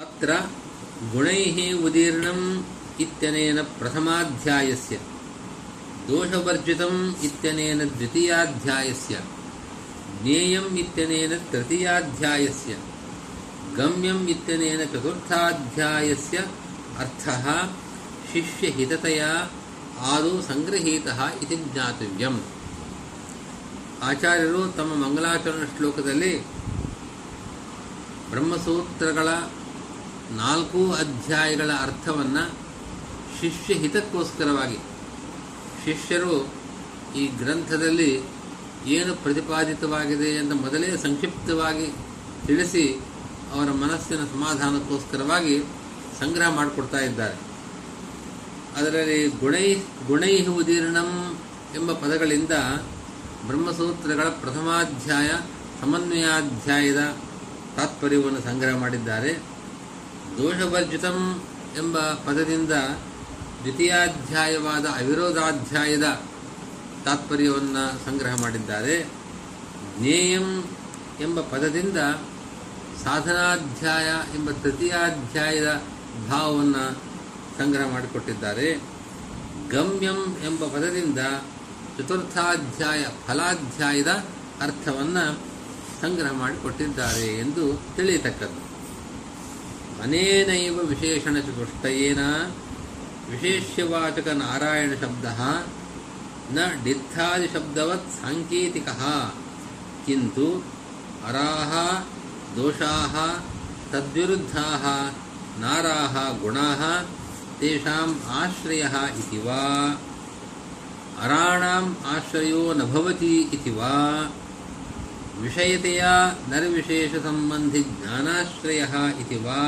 ಅತ್ರ ಗುಣೈಹಿ ಉದೀರ್ಣಂ ಇತ್ಯನೇನ ಪ್ರಥಮಾಧ್ಯಾಯಸ್ಯ ದೋಷವರ್ಜಿತಂ ಇತ್ಯನೇನ ದ್ವಿತೀಯಾಧ್ಯಾಯಸ್ಯ ಜ್ಞೇಯಂ ಇತ್ಯನೇನ ತೃತೀಯಾಧ್ಯಾಯಸ್ಯ ಗಮ್ಯಂ ಇತ್ಯನೇನ ಚತುರ್ಥಾಧ್ಯಾಯಸ್ಯ ಅರ್ಥಃ ಶಿಷ್ಯಹಿತತೆಯ ಆದೌ ಸಂಗ್ರಹೀತಃ ಇತಿ ಜ್ಞಾತವ್ಯಂ ಆಚಾರ್ಯರು ತಮ್ಮ ಮಂಗಲಾಚರಣ ಶ್ಲೋಕದಲ್ಲಿ ಬ್ರಹ್ಮಸೂತ್ರಗಳ ನಾಲ್ಕು ಅಧ್ಯಾಯಗಳ ಅರ್ಥವನ್ನು ಶಿಷ್ಯ ಹಿತಕ್ಕೋಸ್ಕರವಾಗಿ ಶಿಷ್ಯರು ಈ ಗ್ರಂಥದಲ್ಲಿ ಏನು ಪ್ರತಿಪಾದಿತವಾಗಿದೆ ಎಂದು ಮೊದಲೇ ಸಂಕ್ಷಿಪ್ತವಾಗಿ ತಿಳಿಸಿ ಅವರ ಮನಸ್ಸಿನ ಸಮಾಧಾನಕ್ಕೋಸ್ಕರವಾಗಿ ಸಂಗ್ರಹ ಮಾಡಿಕೊಡ್ತಾ ಇದ್ದಾರೆ. ಅದರಲ್ಲಿ ಗುಣೈ ಗುಣೈ ಉದೀರ್ಣಂ ಎಂಬ ಪದಗಳಿಂದ ಬ್ರಹ್ಮಸೂತ್ರಗಳ ಪ್ರಥಮಾಧ್ಯಾಯ ಸಮನ್ವಯಾಧ್ಯಾಯದ ತಾತ್ಪರ್ಯವನ್ನು ಸಂಗ್ರಹ ಮಾಡಿದ್ದಾರೆ. ದೋಷವರ್ಜಿತಂ ಎಂಬ ಪದದಿಂದ ದ್ವಿತೀಯಾಧ್ಯಾಯವಾದ ಅವಿರೋಧಾಧ್ಯಾಯದ ತಾತ್ಪರ್ಯವನ್ನು ಸಂಗ್ರಹ ಮಾಡಿದ್ದಾರೆ. ಜ್ಞೇಯಂ ಎಂಬ ಪದದಿಂದ ಸಾಧನಾಧ್ಯಾಯ ಎಂಬ ತೃತೀಯಾಧ್ಯಾಯದ ಭಾವವನ್ನು ಸಂಗ್ರಹ ಮಾಡಿಕೊಟ್ಟಿದ್ದಾರೆ. ಗಮ್ಯಂ ಎಂಬ ಪದದಿಂದ ಚತುರ್ಥಾಧ್ಯಾಯ ಫಲಾಧ್ಯಾಯದ ಅರ್ಥವನ್ನು ಸಂಗ್ರಹ ಮಾಡಿಕೊಟ್ಟಿದ್ದಾರೆ ಎಂದು ತಿಳಿಯತಕ್ಕದ್ದು. ಅನೇನೈವ ವಿಶೇಷಣ ಚತುಷ್ಟಯೇನ? ವಿಶೇಷ್ಯವಾಚಕ ನಾರಾಯಣ ಶಬ್ದ ನ ಡಿತ್ಥಾದಿ ಶಬ್ದವತ್ ಸಾಂಕೇತಿಕ. ಕಿಂತು ಅರಾಹ, ದೋಷಾಹ, ತದ್ವಿರುದ್ಧಾಹ, ನಾರಾಹ, ಗುಣಾಹ, ತೇಷಾಂ ಆಶ್ರಯ ಇತಿ ವಾ ಅರಾಣಾಂ ಆಶ್ರಯೋ ನ ಭವತಿ ಇತಿ ವಾ ನರವಿಶೇಷಸಂಬಂಧಿ ಜ್ಞಾನಾಶ್ರಯಃ ಇತಿ ವಾ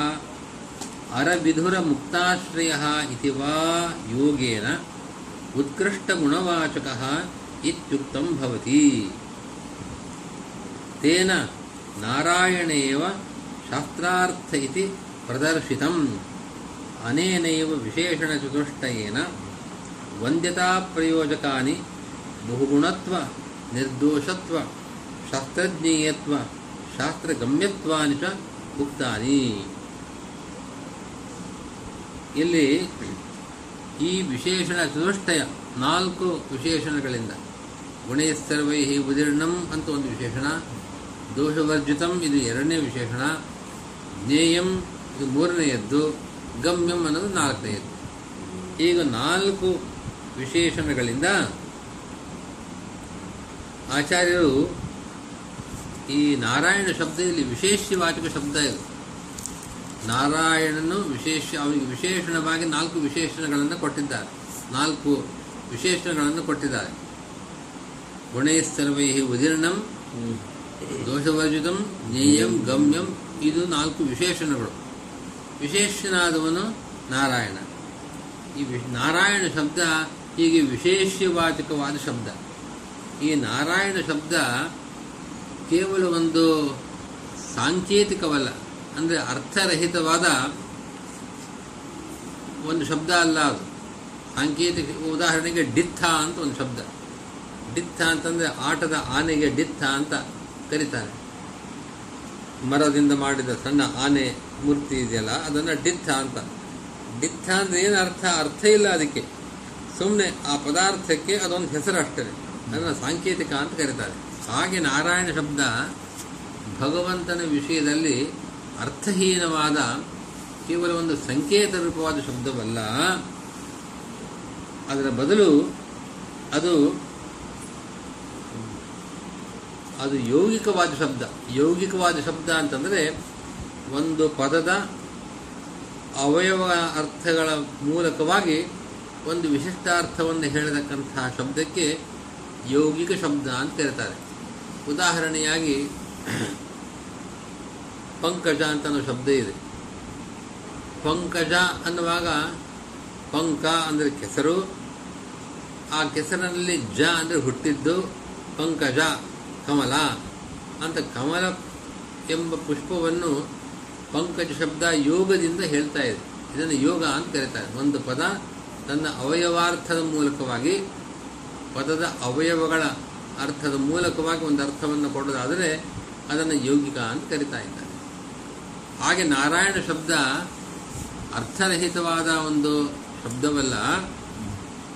ಅರವಿಧುರ ಮುಕ್ತಾಶ್ರಯಃ ಇತಿ ವಾ ಯೋಗೇನ ಉತ್ಕೃಷ್ಟಗುಣವಾಚಕಃ ಇತ್ಯುಕ್ತಂ ಭವತಿ. ತೇನ ನಾರಾಯಣೇವ ಶಾಸ್ತ್ರಾರ್ಥ ಇತಿ ಪ್ರದರ್ಶಿತಂ. ಅನೇನೈವ ವಿಶೇಷಣಚತುಷ್ಟಯೇನ ವಂದ್ಯತಾಪ್ರಯೋಜಕಾನಿ ಬಹುಗುಣತ್ವ ನಿರ್ದೋಷತ್ವ ಶಾಸ್ತ್ರಜ್ಞೇಯತ್ವ, ಶಾಸ್ತ್ರಗಮ್ಯತ್ವಾನಿ ಚ ಉಕ್ತಾನಿ. ಇಲ್ಲಿ ಈ ವಿಶೇಷಣ ಚತುಷ್ಟಯ, ನಾಲ್ಕು ವಿಶೇಷಣಗಳಿಂದ. ಗುಣೇಶ್ವರ್ವೈ ಉದೀರ್ಣಂ ಅಂತ ಒಂದು ವಿಶೇಷಣ. ದೋಷವರ್ಜಿತಂ ಇದು ಎರಡನೇ ವಿಶೇಷಣ. ಜ್ಞೇಯಂ ಇದು ಮೂರನೆಯದ್ದು. ಗಮ್ಯಂ ಅನ್ನೋದು ನಾಲ್ಕನೆಯದ್ದು. ಈಗ ನಾಲ್ಕು ವಿಶೇಷಣಗಳಿಂದ ಆಚಾರ್ಯರು ಈ ನಾರಾಯಣ ಶಬ್ದದಲ್ಲಿ ವಿಶೇಷವಾಚಕ ಶಬ್ದ ಇದು. ನಾರಾಯಣನು ವಿಶೇಷ, ಅವನಿಗೆ ವಿಶೇಷಣವಾಗಿ ನಾಲ್ಕು ವಿಶೇಷಣಗಳನ್ನು ಕೊಟ್ಟಿದ್ದಾರೆ. ನಾಲ್ಕು ವಿಶೇಷಣಗಳನ್ನು ಕೊಟ್ಟಿದ್ದಾರೆ. ಗುಣೈಸ್ತರ್ವೈ ಉದೀರ್ಣಂ, ದೋಷವರ್ಜಿತಂ, ಜ್ಞೇಯಂ, ಗಮ್ಯಂ, ಇದು ನಾಲ್ಕು ವಿಶೇಷಣಗಳು. ವಿಶೇಷನಾದವನು ನಾರಾಯಣ. ಈ ನಾರಾಯಣ ಶಬ್ದ ಹೀಗೆ ವಿಶೇಷವಾಚಕವಾದ ಶಬ್ದ. ಈ ನಾರಾಯಣ ಶಬ್ದ ಕೇವಲ ಒಂದು ಸಾಂಕೇತಿಕವಲ್ಲ, ಅಂದರೆ ಅರ್ಥರಹಿತವಾದ ಒಂದು ಶಬ್ದ ಅಲ್ಲ ಅದು. ಸಾಂಕೇತಿಕ ಉದಾಹರಣೆಗೆ ಡಿತ್ತ ಅಂತ ಒಂದು ಶಬ್ದ. ಡಿತ್ತ ಅಂತಂದರೆ ಆಟದ ಆನೆಗೆ ಡಿತ್ತ ಅಂತ ಕರೀತಾರೆ. ಮರದಿಂದ ಮಾಡಿದ ಸಣ್ಣ ಆನೆ ಮೂರ್ತಿ ಇದೆಯಲ್ಲ, ಅದನ್ನು ಡಿತ್ತ ಅಂತ. ಡಿತ್ತ ಅಂದರೆ ಏನು ಅರ್ಥ? ಅರ್ಥ ಇಲ್ಲ ಅದಕ್ಕೆ. ಸುಮ್ಮನೆ ಆ ಪದಾರ್ಥಕ್ಕೆ ಅದೊಂದು ಹೆಸರು ಅಷ್ಟೇ. ಅದನ್ನು ಸಾಂಕೇತಿಕ ಅಂತ ಕರೀತಾರೆ. ಹಾಗೆ ನಾರಾಯಣ ಶಬ್ದ ಭಗವಂತನ ವಿಷಯದಲ್ಲಿ ಅರ್ಥಹೀನವಾದ ಕೇವಲ ಒಂದು ಸಂಕೇತ ರೂಪವಾದ ಶಬ್ದವಲ್ಲ. ಅದರ ಬದಲು ಅದು ಅದು ಯೌಗಿಕವಾದ ಶಬ್ದ. ಯೌಗಿಕವಾದ ಶಬ್ದ ಅಂತಂದರೆ ಒಂದು ಪದದ ಅವಯವ ಅರ್ಥಗಳ ಮೂಲಕವಾಗಿ ಒಂದು ವಿಶಿಷ್ಟಾರ್ಥವನ್ನು ಹೇಳತಕ್ಕಂತಹ ಶಬ್ದಕ್ಕೆ ಯೌಗಿಕ ಶಬ್ದ ಅಂತ ಕರೀತಾರೆ. ಉದಾಹರಣೆಯಾಗಿ ಪಂಕಜ ಅಂತ ಅನ್ನೋ ಶಬ್ದ ಇದೆ. ಪಂಕಜ ಅನ್ನುವಾಗ ಪಂಕ ಅಂದರೆ ಕೆಸರು, ಆ ಕೆಸರಿನಲ್ಲಿ ಜ ಅಂದರೆ ಹುಟ್ಟಿದ್ದು ಪಂಕಜ, ಕಮಲ ಅಂತ ಕಮಲ ಎಂಬ ಪುಷ್ಪವನ್ನು ಪಂಕಜ ಶಬ್ದ ಯೋಗದಿಂದ ಹೇಳ್ತಾ ಇದೆ. ಇದನ್ನು ಯೋಗ ಅಂತ ಕರೀತಾರೆ. ಒಂದು ಪದ ತನ್ನ ಅವಯವಾರ್ಥದ ಮೂಲಕವಾಗಿ ಪದದ ಅವಯವಗಳ ಅರ್ಥದ ಮೂಲಕವಾಗಿ ಒಂದು ಅರ್ಥವನ್ನು ಕೊಡೋದಾದರೆ ಅದನ್ನು ಯೌಗಿಕ ಅಂತ ಕರಿತಾ ಇದ್ದಾರೆ. ಹಾಗೆ ನಾರಾಯಣ ಶಬ್ದ ಅರ್ಥರಹಿತವಾದ ಒಂದು ಶಬ್ದವಲ್ಲ,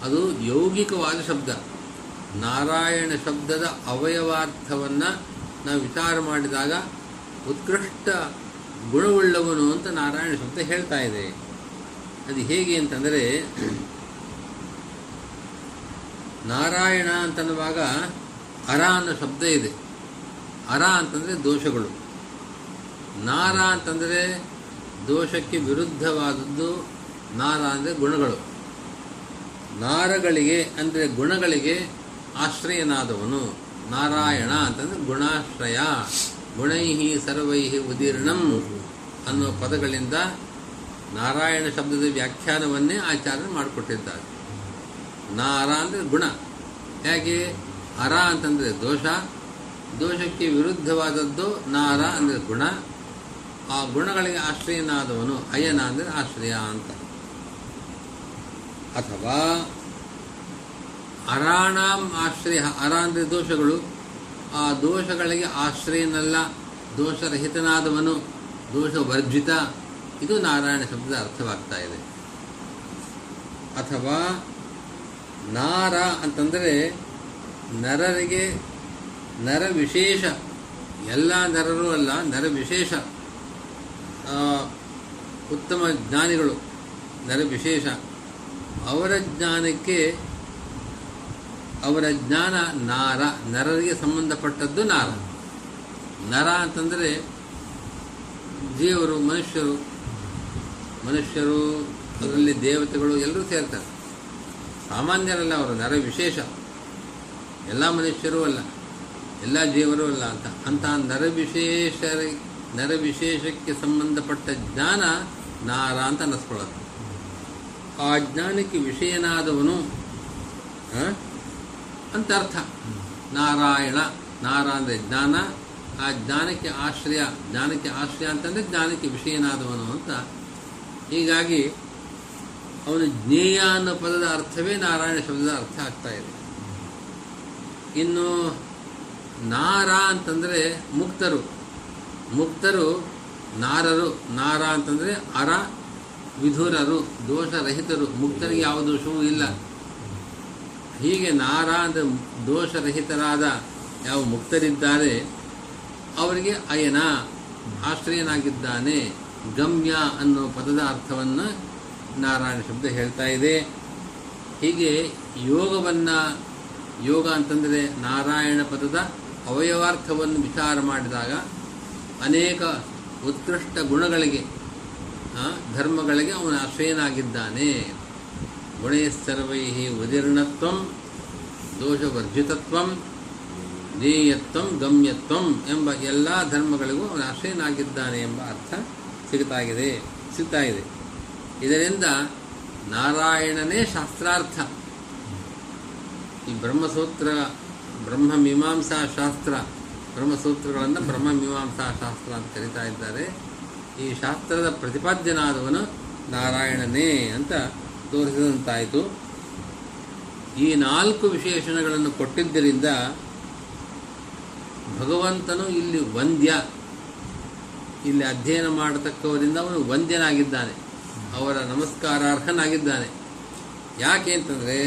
ಅದು ಯೌಗಿಕವಾದ ಶಬ್ದ. ನಾರಾಯಣ ಶಬ್ದದ ಅವಯವಾರ್ಥವನ್ನು ನಾವು ವಿಚಾರ ಮಾಡಿದಾಗ ಉತ್ಕೃಷ್ಟ ಗುಣವುಳ್ಳವನು ಅಂತ ನಾರಾಯಣ ಶಬ್ದ ಹೇಳ್ತಾ ಇದೆ. ಅದು ಹೇಗೆ ಅಂತಂದರೆ, ನಾರಾಯಣ ಅಂತನ್ನುವಾಗ ಅರ ಅನ್ನೋ ಶಬ್ದ ಇದೆ. ಅರ ಅಂತಂದರೆ ದೋಷಗಳು. ನಾರ ಅಂತಂದರೆ ದೋಷಕ್ಕೆ ವಿರುದ್ಧವಾದದ್ದು, ನಾರ ಅಂದರೆ ಗುಣಗಳು. ನಾರಗಳಿಗೆ ಅಂದರೆ ಗುಣಗಳಿಗೆ ಆಶ್ರಯನಾದವನು. ನಾರಾಯಣ ಅಂತಂದರೆ ಗುಣಾಶ್ರಯ. ಗುಣೈಹಿ ಸರ್ವೈಹಿ ಉದೀರ್ಣಂ ಅನ್ನೋ ಪದಗಳಿಂದ ನಾರಾಯಣ ಶಬ್ದದ ವ್ಯಾಖ್ಯಾನವನ್ನೇ ಆಚಾರ್ಯ ಮಾಡಿಕೊಟ್ಟಿದ್ದಾರೆ. ನಾರ ಅಂದರೆ ಗುಣ. ಹೇಗೆ? ಅರ ಅಂತಂದರೆ ದೋಷ, ದೋಷಕ್ಕೆ ವಿರುದ್ಧವಾದದ್ದು ನಾರ ಅಂದರೆ ಗುಣ. ಆ ಗುಣಗಳಿಗೆ ಆಶ್ರಯನಾದವನು ಅಯನ ಅಂದರೆ ಆಶ್ರಯ ಅಂತ. ಅಥವಾ ಅರಾಣಾಂ ಆಶ್ರಯ ಅರ ಅಂದರೆ ದೋಷಗಳು. ಆ ದೋಷಗಳಿಗೆ ಆಶ್ರಯನಲ್ಲ, ದೋಷರಹಿತನಾದವನು, ದೋಷವರ್ಜಿತ. ಇದು ನಾರಾಯಣ ಶಬ್ದದ ಅರ್ಥವಾಗ್ತಾ ಇದೆ. ಅಥವಾ ನಾರ ಅಂತಂದರೆ ನರರಿಗೆ ನರ ವಿಶೇಷ. ಎಲ್ಲ ನರರು ಅಲ್ಲ, ನರ ವಿಶೇಷ. ಉತ್ತಮ ಜ್ಞಾನಿಗಳು, ನರ ವಿಶೇಷ. ಅವರ ಜ್ಞಾನಕ್ಕೆ, ಅವರ ಜ್ಞಾನ ನಾರ, ನರರಿಗೆ ಸಂಬಂಧಪಟ್ಟದ್ದು ನಾರ. ನರ ಅಂತಂದರೆ ಜೀವರು, ಮನುಷ್ಯರು. ಮನುಷ್ಯರು, ಅದರಲ್ಲಿ ದೇವತೆಗಳು ಎಲ್ಲರೂ ಸೇರ್ತಾರೆ. ಸಾಮಾನ್ಯರಲ್ಲ ಅವರು, ನರ ವಿಶೇಷ. ಎಲ್ಲ ಮನುಷ್ಯರೂ ಅಲ್ಲ, ಎಲ್ಲ ಜೀವರು ಅಲ್ಲ ಅಂತ. ಅಂತಹ ನರವಿಶೇಷ ನರವಿಶೇಷಕ್ಕೆ ಸಂಬಂಧಪಟ್ಟ ಜ್ಞಾನ ನಾರ ಅಂತ ಅನ್ನಿಸ್ಕೊಳ್ಳೋದು. ಆ ಜ್ಞಾನಕ್ಕೆ ವಿಷಯನಾದವನು ಅಂತ ಅರ್ಥ. ನಾರಾಯಣ, ನಾರ ಅಂದರೆ ಜ್ಞಾನ, ಆ ಜ್ಞಾನಕ್ಕೆ ಆಶ್ರಯ ಜ್ಞಾನಕ್ಕೆ ಆಶ್ರಯ ಅಂತಂದರೆ ಜ್ಞಾನಕ್ಕೆ ವಿಷಯನಾದವನು ಅಂತ. ಹೀಗಾಗಿ ಅವನು ಜ್ಞೇಯ ಅನ್ನೋ ಪದದ ಅರ್ಥವೇ ನಾರಾಯಣ ಶಬ್ದದ ಅರ್ಥ ಆಗ್ತಾ ಇದೆ. ಇನ್ನು ನಾರ ಅಂತಂದರೆ ಮುಕ್ತರು. ಮುಕ್ತರು ನಾರರು, ನಾರ ಅಂತಂದರೆ ಅರ ವಿಧುರರು, ದೋಷರಹಿತರು. ಮುಕ್ತರಿಗೆ ಯಾವ ದೋಷವೂ ಇಲ್ಲ. ಹೀಗೆ ನಾರ ಅಂದರೆ ದೋಷರಹಿತರಾದ ಯಾವ ಮುಕ್ತರಿದ್ದಾರೆ, ಅವರಿಗೆ ಅಯನ ಆಶ್ರಯನಾಗಿದ್ದಾನೆ ಗಮ್ಯ ಅನ್ನೋ ಪದದ ಅರ್ಥವನ್ನು ನಾರಾಯಣ ಶಬ್ದ ಹೇಳ್ತಾ ಇದೆ. ಹೀಗೆ ಯೋಗವನ್ನು ಯೋಗ ಅಂತಂದರೆ ನಾರಾಯಣ ಪದದ ಅವಯವಾರ್ಥವನ್ನು ವಿಚಾರ ಮಾಡಿದಾಗ ಅನೇಕ ಉತ್ಕೃಷ್ಟ ಗುಣಗಳಿಗೆ ಧರ್ಮಗಳಿಗೆ ಅವನ ಆಶ್ರಯನಾಗಿದ್ದಾನೆ ಗುಣೈಸ್ಸರ್ವೈ ಉದೀರ್ಣತ್ವ, ದೋಷವರ್ಜಿತತ್ವ ದೋಷವರ್ಜಿತತ್ವಂ ಗಮ್ಯತ್ವ ಎಂಬ ಎಲ್ಲ ಧರ್ಮಗಳಿಗೂ ಅವನ ಆಶ್ರಯನಾಗಿದ್ದಾನೆ ಎಂಬ ಅರ್ಥ ಸಿಗುತ್ತಾಗಿದೆ ಸಿಗ್ತಾ ಇದೆ ಇದರಿಂದ ನಾರಾಯಣನೇ ಶಾಸ್ತ್ರಾರ್ಥ. ಈ ಬ್ರಹ್ಮಸೂತ್ರ, ಬ್ರಹ್ಮ ಮೀಮಾಂಸಾ ಶಾಸ್ತ್ರ, ಬ್ರಹ್ಮಸೂತ್ರಗಳನ್ನು ಬ್ರಹ್ಮ ಮೀಮಾಂಸಾ ಶಾಸ್ತ್ರ ಅಂತ ಕರೀತಾ ಇದ್ದಾರೆ. ಈ ಶಾಸ್ತ್ರದ ಪ್ರತಿಪಾದ್ಯನಾದವನು ನಾರಾಯಣನೇ ಅಂತ ತೋರಿಸಿದಂತಾಯಿತು. ಈ ನಾಲ್ಕು ವಿಶೇಷಣಗಳನ್ನು ಕೊಟ್ಟಿದ್ದರಿಂದ ಭಗವಂತನು ಇಲ್ಲಿ ವಂದ್ಯ. ಇಲ್ಲಿ ಅಧ್ಯಯನ ಮಾಡತಕ್ಕವರಿಂದ ಅವನು ವಂದ್ಯನಾಗಿದ್ದಾನೆ. ಅವರ ನಮಸ್ಕಾರಾರ್ಹನಾಗಿದ್ದಾನೆ. ಯಾಕೆ ಅಂತಂದರೆ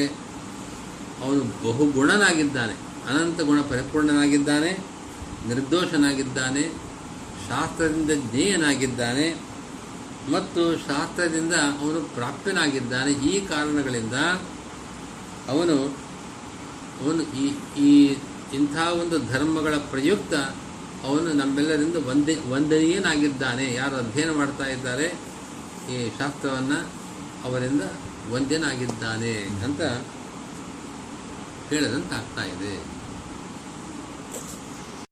ಅವನು ಬಹುಗುಣನಾಗಿದ್ದಾನೆ, ಅನಂತ ಗುಣ ಪರಿಪೂರ್ಣನಾಗಿದ್ದಾನೆ, ನಿರ್ದೋಷನಾಗಿದ್ದಾನೆ, ಶಾಸ್ತ್ರದಿಂದ ಜ್ಞೇಯನಾಗಿದ್ದಾನೆ ಮತ್ತು ಶಾಸ್ತ್ರದಿಂದ ಅವನು ಪ್ರಾಪ್ಯನಾಗಿದ್ದಾನೆ ಈ ಕಾರಣಗಳಿಂದ ಅವನು ಅವನು ಈ ಈ ಇಂಥ ಒಂದು ಧರ್ಮಗಳ ಪ್ರಯುಕ್ತ ಅವನು ನಮ್ಮೆಲ್ಲರಿಂದ ವಂದೆ ವಂದನೀಯನಾಗಿದ್ದಾನೆ. ಯಾರು ಅಧ್ಯಯನ ಮಾಡ್ತಾ ಇದ್ದಾರೆ ಈ ಶಾಸ್ತ್ರವನ್ನು ಅವರಿಂದ ವಂದ್ಯನಾಗಿದ್ದಾನೆ ಅಂತ ಹೇಳದಂತಾಗ್ತಾ ಇದೆ.